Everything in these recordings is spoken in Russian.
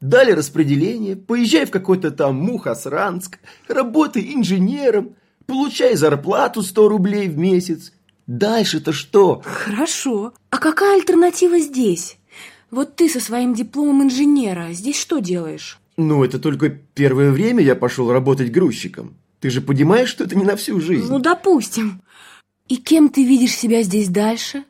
Дали распределение, поезжай в какой-то там Мухосранск, работай инженером, получай зарплату 100 рублей в месяц. Дальше-то что? Хорошо. А какая альтернатива здесь? Вот ты со своим дипломом инженера здесь что делаешь? Ну, это только первое время я пошел работать грузчиком. Ты же понимаешь, что это не на всю жизнь? Ну, допустим. И кем ты видишь себя здесь дальше?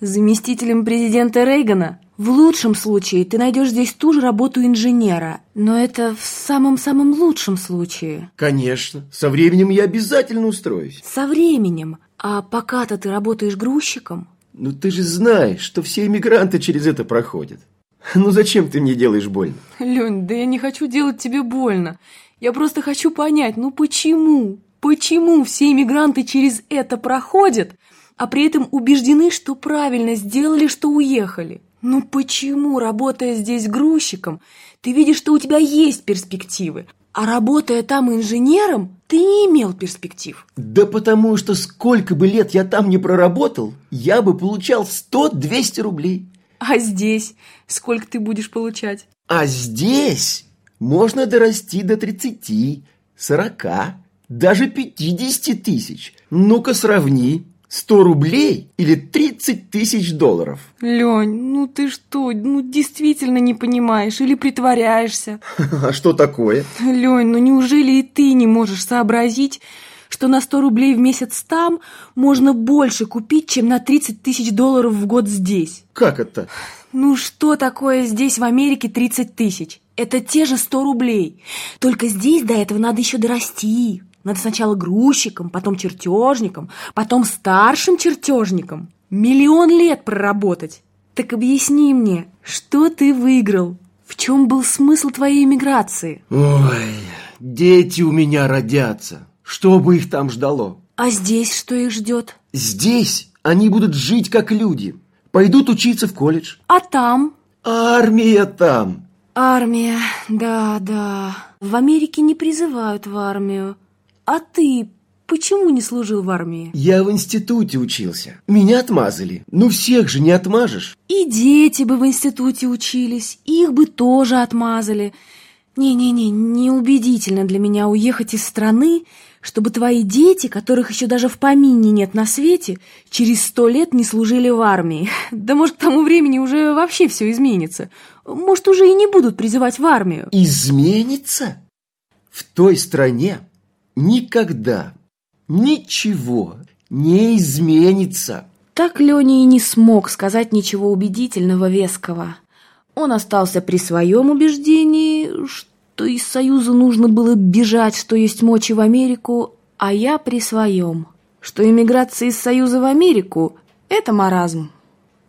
Заместителем президента Рейгана? В лучшем случае ты найдешь здесь ту же работу инженера, но это в самом-самом лучшем случае. Конечно. Со временем я обязательно устроюсь. Со временем. А пока-то ты работаешь грузчиком? Ну ты же знаешь, что все иммигранты через это проходят. Ну зачем ты мне делаешь больно? Лень, да я не хочу делать тебе больно. Я просто хочу понять, ну почему? Почему все иммигранты через это проходят, а при этом убеждены, что правильно сделали, что уехали? Ну почему, работая здесь грузчиком, ты видишь, что у тебя есть перспективы, а работая там инженером, ты не имел перспектив? Да потому что сколько бы лет я там не проработал, я бы получал 100-200 рублей. А здесь сколько ты будешь получать? А здесь можно дорасти до 30, 40, даже 50 тысяч. Ну-ка сравни. 100 рублей или 30 тысяч долларов? Лень, ну ты что, ну действительно не понимаешь или притворяешься? А что такое? Лень, ну неужели и ты не можешь сообразить, что на 100 рублей в месяц там можно больше купить, чем на 30 тысяч долларов в год здесь? Как это? Ну что такое здесь в Америке 30 тысяч? Это те же 100 рублей. Только здесь до этого надо еще дорасти. Надо сначала грузчиком, потом чертежником, потом старшим чертежником. Миллион лет проработать. Так объясни мне, что ты выиграл? В чем был смысл твоей эмиграции? Ой, дети у меня родятся. Что бы их там ждало? А здесь что их ждет? Здесь они будут жить как люди. Пойдут учиться в колледж. А там? Армия там. Армия, да, да. В Америке не призывают в армию. А ты почему не служил в армии? Я в институте учился. Меня отмазали. Ну всех же не отмажешь. И дети бы в институте учились, их бы тоже отмазали. Не-не-не, неубедительно для меня уехать из страны, чтобы твои дети, которых еще даже в помине нет на свете, через сто лет не служили в армии. Да может, к тому времени уже вообще все изменится. Может, уже и не будут призывать в армию. Изменится? В той стране никогда ничего не изменится. Так Леня и не смог сказать ничего убедительного веского. Он остался при своем убеждении, что из Союза нужно было бежать, что есть мочи в Америку, а я при своем, что эмиграция из Союза в Америку – это маразм.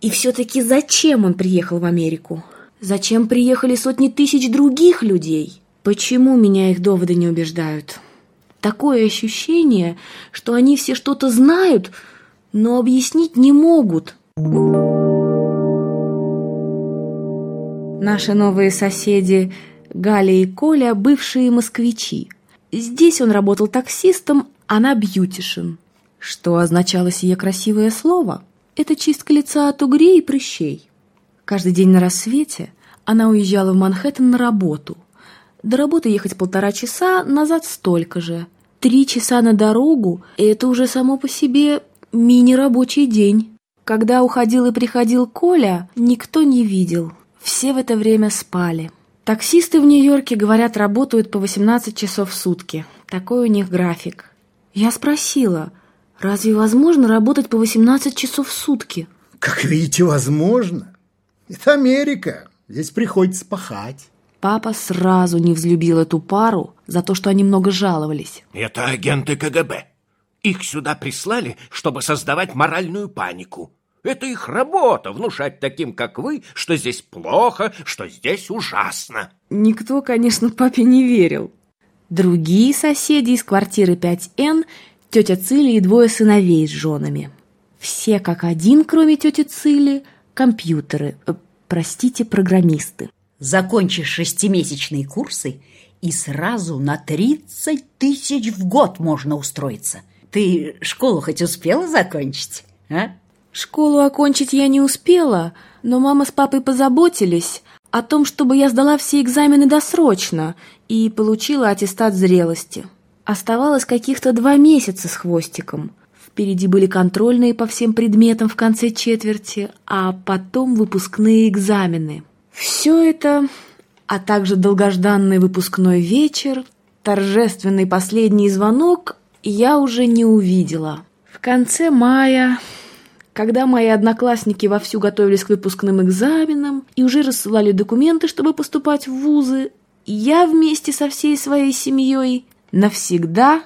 И все-таки зачем он приехал в Америку? Зачем приехали сотни тысяч других людей? Почему меня их доводы не убеждают? Такое ощущение, что они все что-то знают, но объяснить не могут. Наши новые соседи Галя и Коля – бывшие москвичи. Здесь он работал таксистом, она бьютишен. Что означало сие красивое слово? Это чистка лица от угрей и прыщей. Каждый день на рассвете она уезжала в Манхэттен на работу – до работы ехать полтора часа, назад столько же. Три часа на дорогу – это уже само по себе мини-рабочий день. Когда уходил и приходил Коля, никто не видел. Все в это время спали. Таксисты в Нью-Йорке, говорят, работают по 18 часов в сутки. Такой у них график. Я спросила, разве возможно работать по 18 часов в сутки? Как видите, возможно. Это Америка. Здесь приходится пахать. Папа сразу не взлюбил эту пару за то, что они много жаловались. Это агенты КГБ. Их сюда прислали, чтобы создавать моральную панику. Это их работа — внушать таким, как вы, что здесь плохо, что здесь ужасно. Никто, конечно, папе не верил. Другие соседи из квартиры 5Н — тетя Цили и двое сыновей с женами. Все как один, кроме тети Цили, компьютеры, э, простите, программисты. Закончишь шестимесячные курсы, и сразу на 30 тысяч в год можно устроиться. Ты школу хоть успела закончить, а? Школу окончить я не успела, но мама с папой позаботились, о том, чтобы я сдала все экзамены досрочно и получила аттестат зрелости. Оставалось каких-то два месяца с хвостиком. Впереди были контрольные по всем предметам в конце четверти, а потом выпускные экзамены. Все это, а также долгожданный выпускной вечер, торжественный последний звонок я уже не увидела. В конце мая когда мои одноклассники вовсю готовились к выпускным экзаменам и уже рассылали документы, чтобы поступать в вузы, я вместе со всей своей семьей навсегда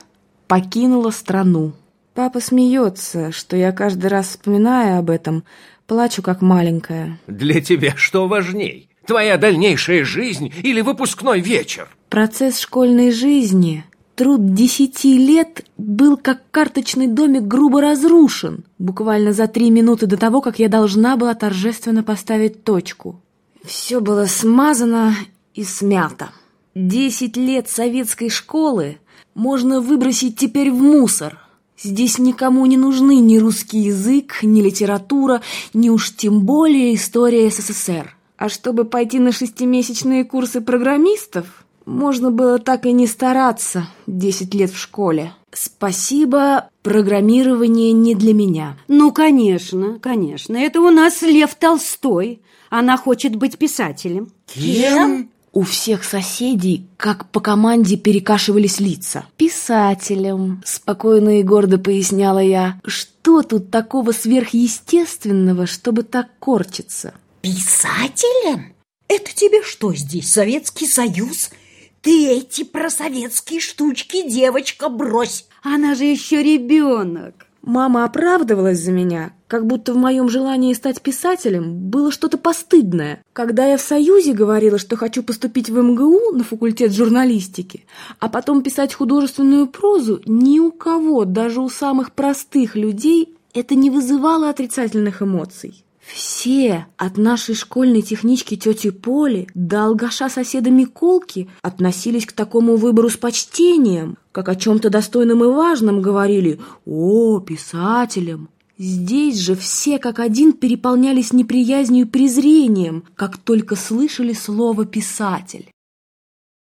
покинула страну. Папа смеется, что я каждый раз вспоминая об этом, плачу как маленькая. Для тебя что важней? Твоя дальнейшая жизнь или выпускной вечер? Процесс школьной жизни Труд десяти лет был как карточный домик грубо разрушен, буквально за три минуты до того, как я должна была торжественно поставить точку. Все было смазано и смято. Десять лет советской школы можно выбросить теперь в мусор. Здесь никому не нужны ни русский язык, ни литература, ни уж тем более история СССР. А чтобы пойти на шестимесячные курсы программистов, можно было так и не стараться десять лет в школе. Спасибо, программирование не для меня. Ну, конечно, конечно. Это у нас Лев Толстой. Она хочет быть писателем. Кем? У всех соседей, как по команде, перекашивались лица. «Писателем», — спокойно и гордо поясняла я. «Что тут такого сверхъестественного, чтобы так корчиться?» Писателем? Это тебе что здесь, Советский Союз? Ты эти просоветские штучки, девочка, брось. Она же еще ребенок. Мама оправдывалась за меня, как будто в моем желании стать писателем было что-то постыдное. Когда я в Союзе говорила, что хочу поступить в МГУ на факультет журналистики, а потом писать художественную прозу, ни у кого, даже у самых простых людей, это не вызывало отрицательных эмоций. Все, от нашей школьной технички тети Поли до алгаша соседа Миколки, относились к такому выбору с почтением, как о чем-то достойном и важном говорили «О, писателям!». Здесь же все как один переполнялись неприязнью и презрением, как только слышали слово «писатель».